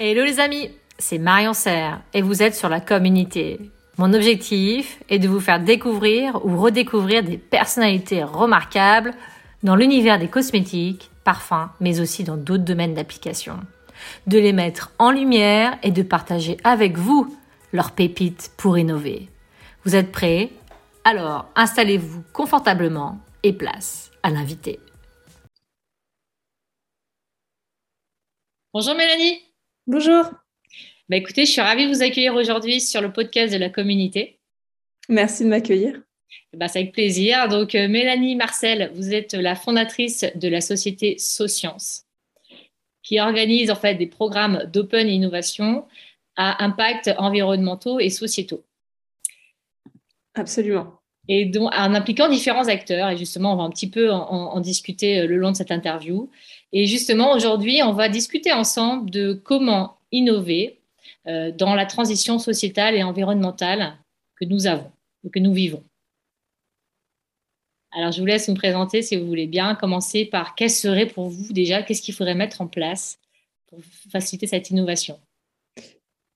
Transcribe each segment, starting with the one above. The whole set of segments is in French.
Hello les amis, c'est Marion Serre et vous êtes sur la communauté. Mon objectif est de vous faire découvrir ou redécouvrir des personnalités remarquables dans l'univers des cosmétiques, parfums, mais aussi dans d'autres domaines d'application. De les mettre en lumière et de partager avec vous leurs pépites pour innover. Vous êtes prêts? Alors installez-vous confortablement et place à l'invité. Bonjour Mélanie. Bonjour. Bah écoutez, je suis ravie de vous accueillir aujourd'hui sur le podcast de la communauté. Merci de m'accueillir. Bah, c'est avec plaisir. Donc, euh, Mélanie Marcel, vous êtes la fondatrice de la société SoScience, qui organise en fait des programmes d'open innovation à impact environnementaux et sociétaux. Absolument. Et donc, en impliquant différents acteurs. Et justement, on va un petit peu en discuter euh, le long de cette interview. Et justement, aujourd'hui, on va discuter ensemble de comment innover euh, dans la transition sociétale et environnementale que nous avons, que nous vivons. Alors, je vous laisse me présenter si vous voulez bien. Commencer par quel serait pour vous déjà, qu'est-ce qu'il faudrait mettre en place pour faciliter cette innovation?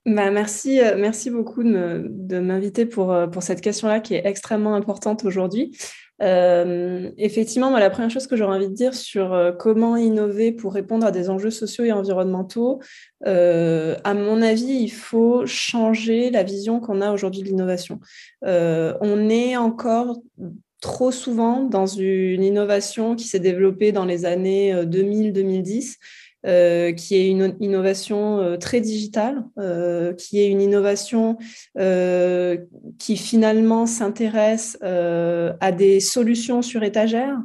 Bah, merci, euh, merci beaucoup de m'inviter pour, euh, pour cette question-là qui est extrêmement importante aujourd'hui. Euh, effectivement, moi, la première chose que j'aurais envie de dire sur euh, comment innover pour répondre à des enjeux sociaux et environnementaux, euh, à mon avis, il faut changer la vision qu'on a aujourd'hui de l'innovation. on est encore trop souvent dans une innovation qui s'est développée dans les années 2000-2010 euh, qui est une innovation euh, très digitale, euh, qui est une innovation qui finalement s'intéresse à des solutions sur étagère.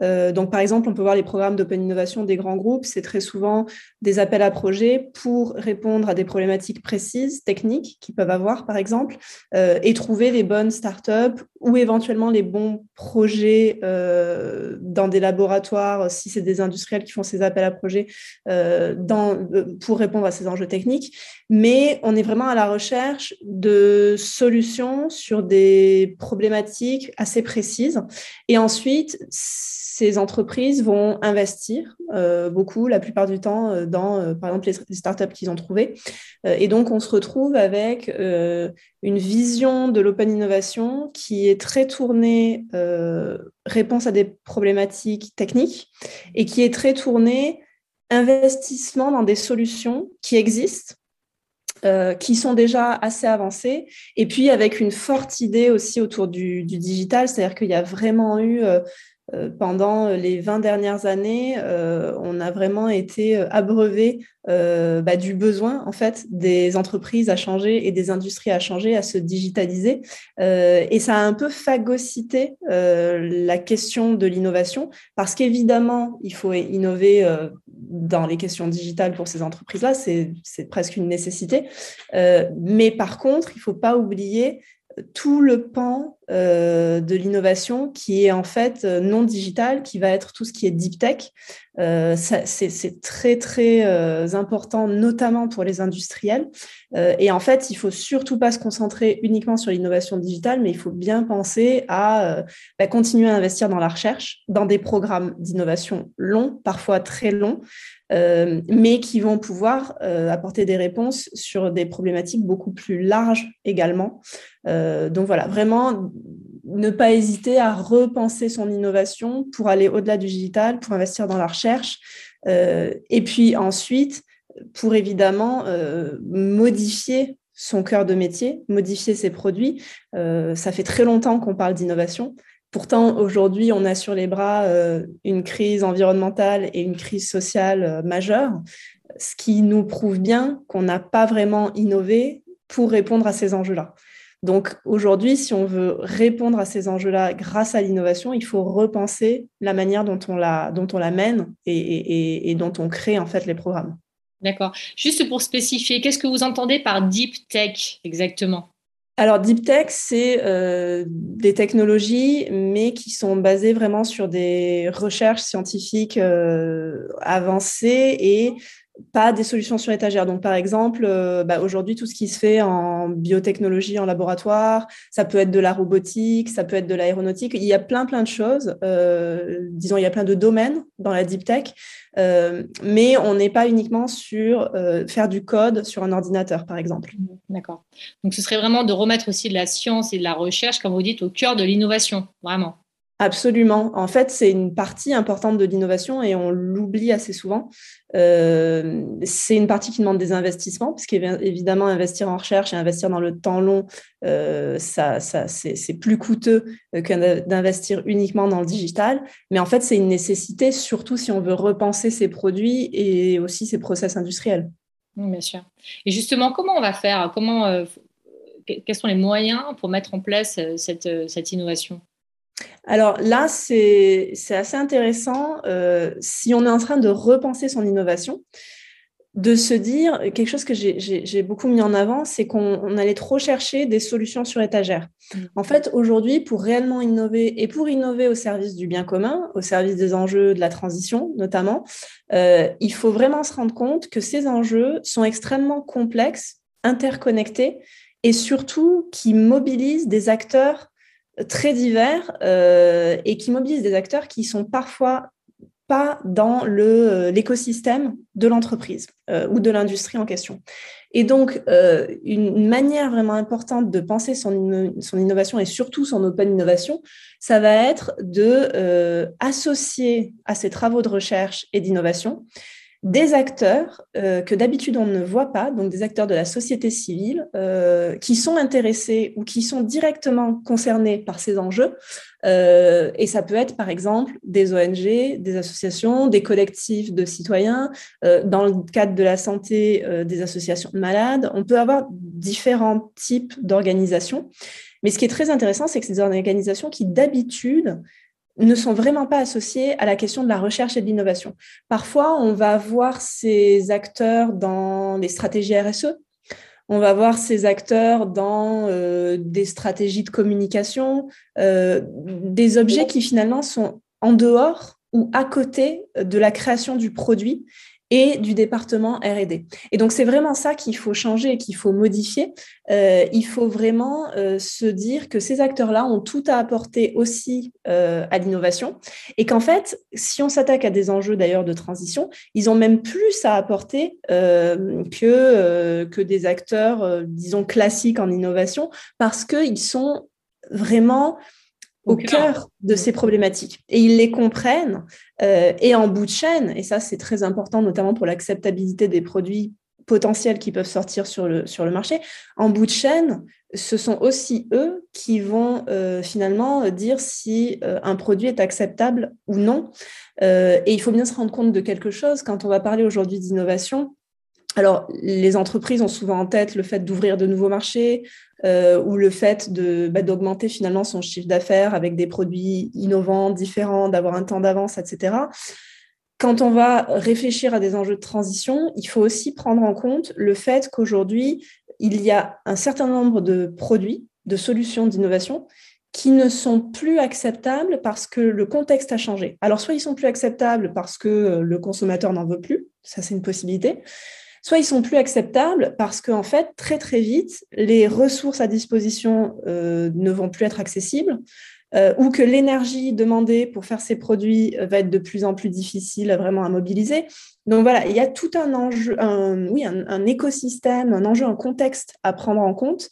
donc, par exemple, on peut voir les programmes d'open innovation des grands groupes, c'est très souvent des appels à projets pour répondre à des problématiques précises, techniques qu'ils peuvent avoir, par exemple, et trouver les bonnes startups ou éventuellement les bons projets dans des laboratoires, si c'est des industriels qui font ces appels à projets, euh, euh, pour répondre à ces enjeux techniques, mais on est vraiment à la recherche de solutions sur des problématiques assez précises. Et ensuite, ces entreprises vont investir euh, beaucoup, la plupart du temps, dans, par exemple, les, startups qu'ils ont trouvées. et donc, on se retrouve avec une vision de l'open innovation qui est très tournée réponse à des problématiques techniques et qui est très tournée investissement dans des solutions qui existent, euh, qui sont déjà assez avancées, et puis avec une forte idée aussi autour du, digital, c'est-à-dire qu'il y a vraiment eu euh, euh, pendant les 20 dernières années, euh, on a vraiment été euh, abreuvé bah, du besoin en fait des entreprises à changer et des industries à changer, à se digitaliser. et ça a un peu phagocyté la question de l'innovation parce qu'évidemment, il faut innover dans les questions digitales pour ces entreprises-là, c'est presque une nécessité. mais par contre, il ne faut pas oublier tout le pan euh, de l'innovation qui est en fait euh, non digital, qui va être tout ce qui est deep tech. Euh, c'est très très important, notamment pour les industriels. et en fait, il faut surtout pas se concentrer uniquement sur l'innovation digitale, mais il faut bien penser à bah, continuer à investir dans la recherche, dans des programmes d'innovation longs, parfois très longs, mais qui vont pouvoir apporter des réponses sur des problématiques beaucoup plus larges également. Donc voilà, vraiment ne pas hésiter à repenser son innovation pour aller au-delà du digital, pour investir dans la recherche, et puis ensuite pour évidemment modifier son cœur de métier, modifier ses produits. ça fait très longtemps qu'on parle d'innovation. Pourtant, aujourd'hui, on a sur les bras euh, une crise environnementale et une crise sociale euh, majeure, ce qui nous prouve bien qu'on n'a pas vraiment innové pour répondre à ces enjeux-là. Donc aujourd'hui, si on veut répondre à ces enjeux-là grâce à l'innovation, il faut repenser la manière dont on la, dont on la mène et, et dont on crée en fait les programmes. D'accord. Juste pour spécifier, qu'est-ce que vous entendez par deep tech exactement? Alors, Deep Tech, c'est euh, des technologies, mais qui sont basées vraiment sur des recherches scientifiques euh, avancées et pas des solutions sur étagère. Donc, par exemple, euh, bah, aujourd'hui, tout ce qui se fait en biotechnologie, en laboratoire, ça peut être de la robotique, ça peut être de l'aéronautique. Il y a plein, plein de choses. Euh, disons, il y a plein de domaines dans la deep tech, euh, mais on n'est pas uniquement sur faire du code sur un ordinateur, par exemple. D'accord. Donc, ce serait vraiment de remettre aussi de la science et de la recherche, comme vous dites, au cœur de l'innovation, vraiment. Absolument. En fait, c'est une partie importante de l'innovation et on l'oublie assez souvent. Euh, c'est une partie qui demande des investissements, parce qu'évidemment, investir en recherche et investir dans le temps long, euh, ça, c'est plus coûteux que d'investir uniquement dans le digital. Mais en fait, c'est une nécessité, surtout si on veut repenser ses produits et aussi ses process industriels. Bien sûr. Et justement, comment on va faire? Comment, euh, Quels sont les moyens pour mettre en place cette, cette innovation? Alors là, c'est assez intéressant euh, si on est en train de repenser son innovation, de se dire quelque chose que j'ai beaucoup mis en avant, c'est qu'on allait trop chercher des solutions sur étagère. Mmh. En fait, aujourd'hui, pour réellement innover et pour innover au service du bien commun, au service des enjeux de la transition notamment, euh, il faut vraiment se rendre compte que ces enjeux sont extrêmement complexes, interconnectés et surtout qui mobilisent des acteurs très divers euh, et qui mobilisent des acteurs qui sont parfois pas dans euh, l'écosystème de l'entreprise euh, ou de l'industrie en question. Et donc, une manière vraiment importante de penser son, innovation et surtout son open innovation, ça va être de associer à ces travaux de recherche et d'innovation des acteurs euh, que d'habitude on ne voit pas, donc des acteurs de la société civile, euh, qui sont intéressés ou qui sont directement concernés par ces enjeux. Euh, et ça peut être par exemple des ONG, des associations, des collectifs de citoyens, dans le cadre de la santé, des associations de malades. On peut avoir différents types d'organisations. Mais ce qui est très intéressant, c'est que ces organisations qui d'habitude ne sont vraiment pas associés à la question de la recherche et de l'innovation. Parfois, on va voir ces acteurs dans les stratégies RSE, on va voir ces acteurs dans euh, des stratégies de communication, euh, des objets qui finalement sont en dehors ou à côté de la création du produit et du département R&D. Et donc c'est vraiment ça qu'il faut changer qu'il faut modifier. Euh, il faut vraiment euh, se dire que ces acteurs-là ont tout à apporter aussi euh, à l'innovation et qu'en fait, si on s'attaque à des enjeux d'ailleurs de transition, ils ont même plus à apporter que, que des acteurs, disons, classiques en innovation parce qu'ils sont vraiment au cœur de ces problématiques. Et ils les comprennent. Euh, et en bout de chaîne, et ça c'est très important notamment pour l'acceptabilité des produits potentiels qui peuvent sortir sur le, sur le marché, en bout de chaîne, ce sont aussi eux qui vont euh, finalement dire si euh, un produit est acceptable ou non. et il faut bien se rendre compte de quelque chose quand on va parler aujourd'hui d'innovation. Alors, les entreprises ont souvent en tête le fait d'ouvrir de nouveaux marchés, euh, ou le fait bah, d'augmenter finalement son chiffre d'affaires avec des produits innovants, différents, d'avoir un temps d'avance, etc. Quand on va réfléchir à des enjeux de transition, il faut aussi prendre en compte le fait qu'aujourd'hui, il y a un certain nombre de produits, de solutions d'innovation qui ne sont plus acceptables parce que le contexte a changé. Alors, soit ils sont plus acceptables parce que le consommateur n'en veut plus, ça c'est une possibilité, soit ils sont plus acceptables parce qu'en fait, très très vite, les ressources à disposition euh, ne vont plus être accessibles, euh, ou que l'énergie demandée pour faire ces produits euh, va être de plus en plus difficile vraiment à mobiliser. Donc voilà, il y a tout un enjeu, un, oui, un, écosystème, un enjeu, un contexte à prendre en compte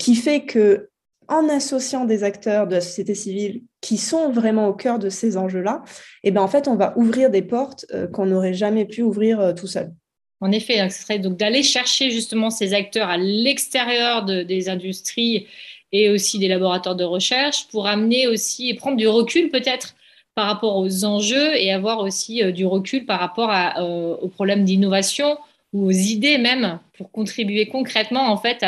qui fait que en associant des acteurs de la société civile qui sont vraiment au cœur de ces enjeux-là, eh ben en fait, on va ouvrir des portes qu'on n'aurait jamais pu ouvrir tout seul. En effet, hein, ce serait donc d'aller chercher justement ces acteurs à l'extérieur des industries et aussi des laboratoires de recherche pour amener aussi et prendre du recul peut-être par rapport aux enjeux et avoir aussi euh, du recul par rapport euh, aux problèmes d'innovation ou aux idées même pour contribuer concrètement en fait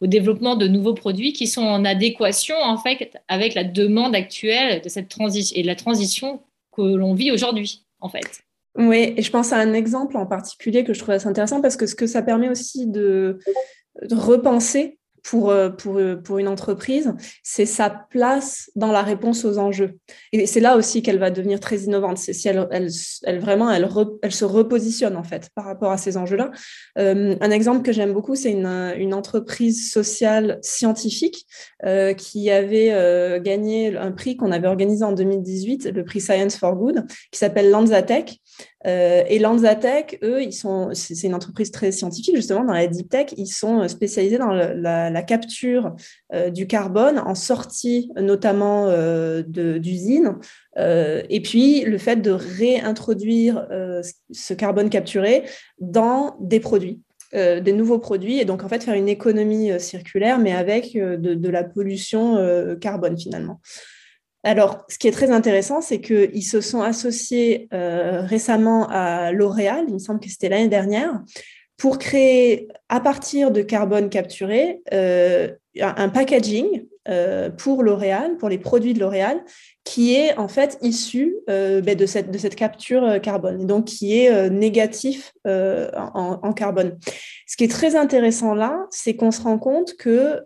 au développement de nouveaux produits qui sont en adéquation en fait avec la demande actuelle de cette transition et la transition que l'on vit aujourd'hui en fait. Oui, et je pense à un exemple en particulier que je trouve assez intéressant parce que ce que ça permet aussi de, repenser pour, euh, pour, euh, pour une entreprise, c'est sa place dans la réponse aux enjeux. Et c'est là aussi qu'elle va devenir très innovante. C'est si elle, elle, vraiment, elle, elle, se repositionne en fait par rapport à ces enjeux-là. Euh, un exemple que j'aime beaucoup, c'est une, une, entreprise sociale scientifique qui avait gagné un prix qu'on avait organisé en 2018, le prix Science for Good, qui s'appelle Lanzatech. Euh, et Lanzatech, eux, ils sont, c'est une entreprise très scientifique justement dans la deep tech. Ils sont spécialisés dans la, capture euh, du carbone en sortie notamment euh, d'usines. Euh, et puis le fait de réintroduire euh, ce carbone capturé dans des produits. des nouveaux produits et donc en fait faire une économie circulaire mais avec de, la pollution carbone finalement. Alors, ce qui est très intéressant, c'est qu'ils se sont associés euh, récemment à L'Oréal, il me semble que c'était l'année dernière, pour créer, à partir de carbone capturé, euh, un packaging euh, pour L'Oréal, pour les produits de L'Oréal, qui est en fait issu ben, de, cette, capture carbone, donc qui est négatif en, carbone. Ce qui est très intéressant là, c'est qu'on se rend compte que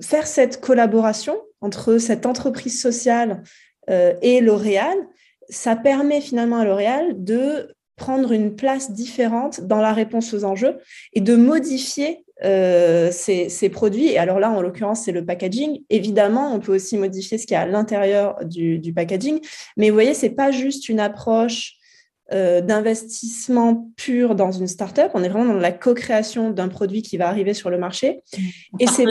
faire cette collaboration entre cette entreprise sociale euh, et L'Oréal, ça permet finalement à L'Oréal de prendre une place différente dans la réponse aux enjeux et de modifier euh, ces, produits. Et alors là, en l'occurrence, c'est le packaging. Évidemment, on peut aussi modifier ce qu'il y a à l'intérieur du, du, packaging. Mais vous voyez, c'est pas juste une approche euh, d'investissement pur dans une startup. On est vraiment dans la co-création d'un produit qui va arriver sur le marché. Et c'est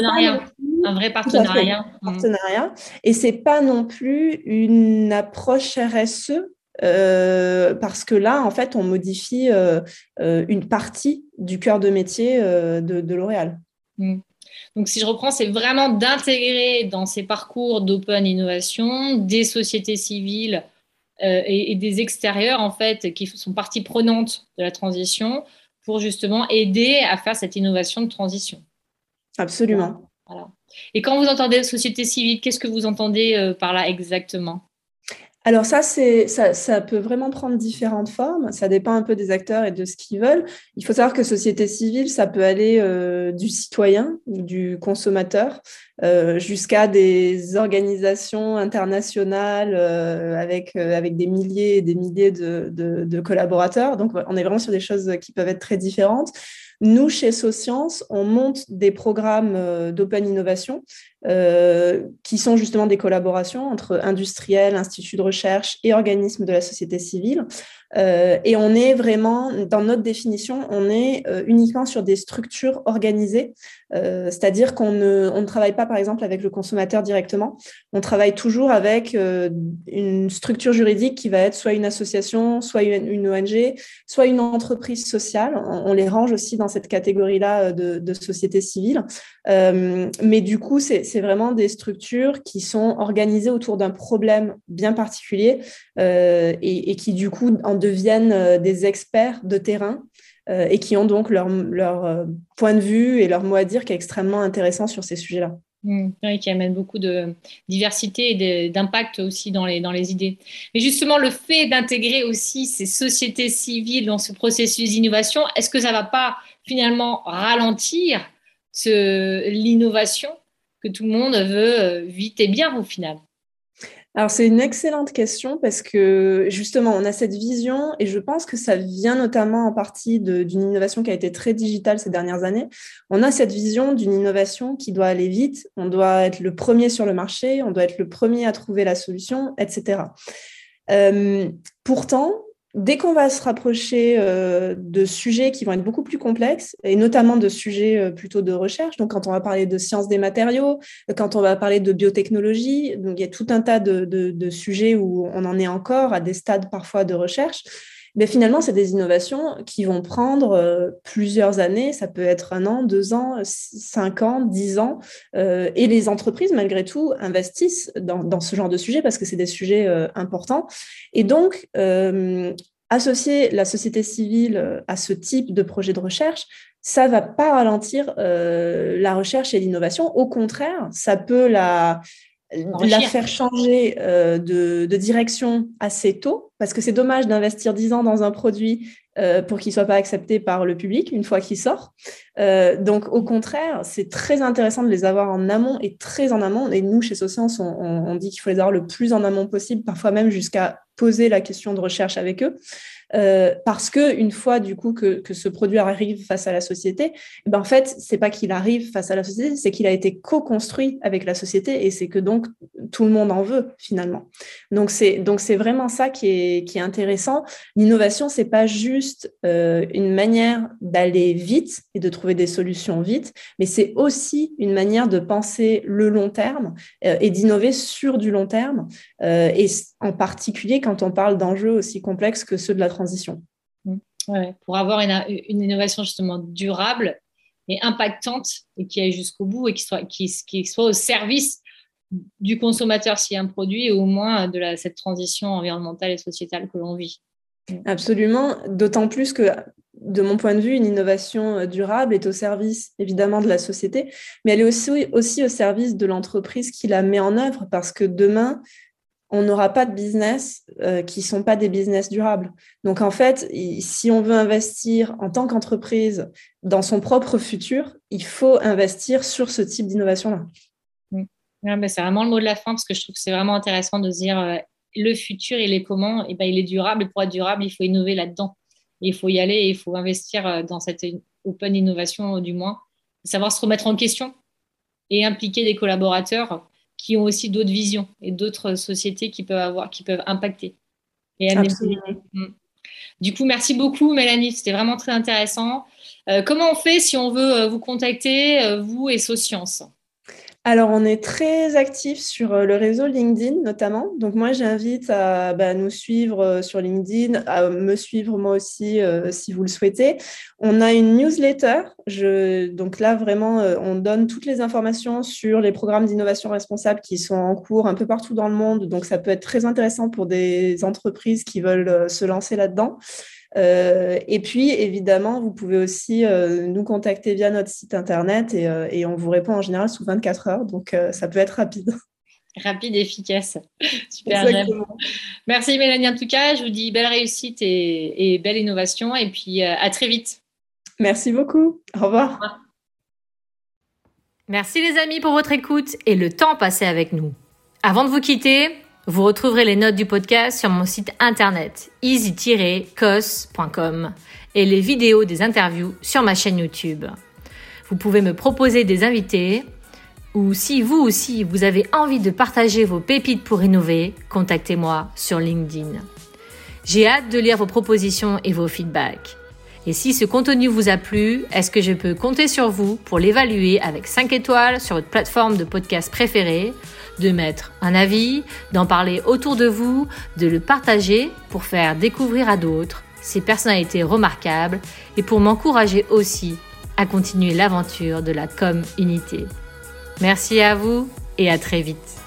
un vrai partenariat. partenariat. Et c'est pas non plus une approche RSE. Euh, parce que là, en fait, on modifie euh, une partie du cœur de métier de, L'Oréal. Mm. Donc, si je reprends, c'est vraiment d'intégrer dans ces parcours d'open innovation des sociétés civiles euh, et, des extérieurs, en fait, qui sont partie prenante de la transition pour justement aider à faire cette innovation de transition. Absolument. Et quand vous entendez société civile, qu'est-ce que vous entendez euh, par là exactement? Alors ça, ça, ça, peut vraiment prendre différentes formes. Ça dépend un peu des acteurs et de ce qu'ils veulent. Il faut savoir que société civile, ça peut aller euh, du citoyen, du consommateur, euh, jusqu'à des organisations internationales avec, avec des milliers et des milliers de, de collaborateurs. Donc, on est vraiment sur des choses qui peuvent être très différentes. Nous, chez Socience, on monte des programmes euh, d'open innovation euh, qui sont justement des collaborations entre industriels, instituts de recherche et organismes de la société civile. Euh, et on est vraiment, dans notre définition, on est euh, uniquement sur des structures organisées, c'est-à-dire qu'on ne, travaille pas, par exemple, avec le consommateur directement. On travaille toujours avec une structure juridique qui va être soit une association, soit une, ONG, soit une entreprise sociale. On, les range aussi dans cette catégorie-là de société civile. mais du coup, c'est vraiment des structures qui sont organisées autour d'un problème bien particulier et, et qui, du coup, en deviennent euh, des experts de terrain euh, et qui ont donc leur, leur, euh, point de vue et leur mot à dire qui est extrêmement intéressant sur ces sujets-là. Mmh. qui amène beaucoup de diversité et d'impact aussi dans les, dans les idées. Mais justement, le fait d'intégrer aussi ces sociétés civiles dans ce processus d'innovation, est-ce que ça ne va pas finalement ralentir l'innovation que tout le monde veut vite et bien au final alors c'est une excellente question parce que justement on a cette vision et je pense que ça vient notamment en partie d'une innovation qui a été très digitale ces dernières années. On a cette vision d'une innovation qui doit aller vite, on doit être le premier sur le marché, on doit être le premier à trouver la solution, etc. Euh, pourtant, dès qu'on va se rapprocher euh, de sujets qui vont être beaucoup plus complexes, et notamment de sujets euh, plutôt de recherche, donc quand on va parler de sciences des matériaux, quand on va parler de biotechnologie, donc il y a tout un tas de, sujets où on en est encore à des stades parfois de recherche. Mais finalement, c'est des innovations qui vont prendre euh, plusieurs années. Ça peut être un an, deux ans, cinq ans, dix ans. Euh, et les entreprises, malgré tout, investissent dans, ce genre de sujet parce que c'est des sujets euh, importants. Et donc, associer la société civile à ce type de projet de recherche, ça va pas ralentir la recherche et l'innovation. Au contraire, ça peut la, la faire changer euh, de, de, direction assez tôt, parce que c'est dommage d'investir 10 ans dans un produit euh, pour qu'il soit pas accepté par le public une fois qu'il sort. Euh, donc, au contraire, c'est très intéressant de les avoir en amont et très en amont. Et nous, chez Socience, on, on dit qu'il faut les avoir le plus en amont possible, parfois même jusqu'à poser la question de recherche avec eux. Euh, parce que une fois du coup que, que, ce produit arrive face à la société, eh ben en fait c'est pas qu'il arrive face à la société, c'est qu'il a été co-construit avec la société et c'est que donc tout le monde en veut finalement. Donc c'est donc c'est vraiment ça qui est qui est intéressant. L'innovation c'est pas juste euh, une manière d'aller vite et de trouver des solutions vite, mais c'est aussi une manière de penser le long terme euh, et d'innover sur du long terme et en particulier quand on parle d'enjeux aussi complexes que ceux de la transition. Mmh. pour avoir une, innovation justement durable et impactante et qui aille jusqu'au bout et qui soit, qui, soit au service du consommateur s'il y a un produit et au moins de la, cette transition environnementale et sociétale que l'on vit. Mmh. Absolument, d'autant plus que de mon point de vue, une innovation durable est au service évidemment de la société, mais elle est aussi, aussi au service de l'entreprise qui la met en œuvre parce que demain, on n'aura pas de business euh, qui ne sont pas des business durables. Donc en fait, si on veut investir en tant qu'entreprise dans son propre futur, il faut investir sur ce type d'innovation-là. c'est vraiment le mot de la fin parce que je trouve que c'est vraiment intéressant de dire euh, le futur, il est comment? Et eh ben, Il est durable et pour être durable, il faut innover là-dedans. Il faut y aller il faut investir euh, dans cette open innovation du moins, savoir se remettre en question et impliquer des collaborateurs qui ont aussi d'autres visions et d'autres sociétés qui peuvent avoir, qui peuvent impacter. Et mm. Du coup, merci beaucoup, Mélanie. C'était vraiment très intéressant. Euh, comment on fait si on veut euh, vous contacter, euh, vous et Socience? Alors, on est très actif sur euh, le réseau LinkedIn notamment. Donc, moi, j'invite à bah, nous suivre euh, sur LinkedIn, à me suivre moi aussi euh, si vous le souhaitez. On a une newsletter. Donc là, vraiment, on donne toutes les informations sur les programmes d'innovation responsable qui sont en cours un peu partout dans le monde. Donc, ça peut être très intéressant pour des entreprises qui veulent se lancer là-dedans. Euh, et puis, évidemment, vous pouvez aussi euh, nous contacter via notre site internet et, euh, et, on vous répond en général sous 24 heures. Donc, ça peut être rapide. Rapide et efficace. Super. Merci Mélanie. En tout cas, je vous dis belle réussite et, et belle innovation. Et puis, à très vite. Merci beaucoup. Au revoir. Au revoir. Merci les amis pour votre écoute et le temps passé avec nous. Avant de vous quitter, vous retrouverez les notes du podcast sur mon site internet easy-cos.com et les vidéos des interviews sur ma chaîne YouTube. Vous pouvez me proposer des invités ou si vous aussi vous avez envie de partager vos pépites pour innover, contactez-moi sur LinkedIn. J'ai hâte de lire vos propositions et vos feedbacks. Et si ce contenu vous a plu, est-ce que je peux compter sur vous pour l'évaluer avec 5 étoiles sur votre plateforme de podcast préférée de mettre un avis, d'en parler autour de vous, de le partager pour faire découvrir à d'autres ces personnalités remarquables et pour m'encourager aussi à continuer l'aventure de la com unité. Merci à vous et à très vite.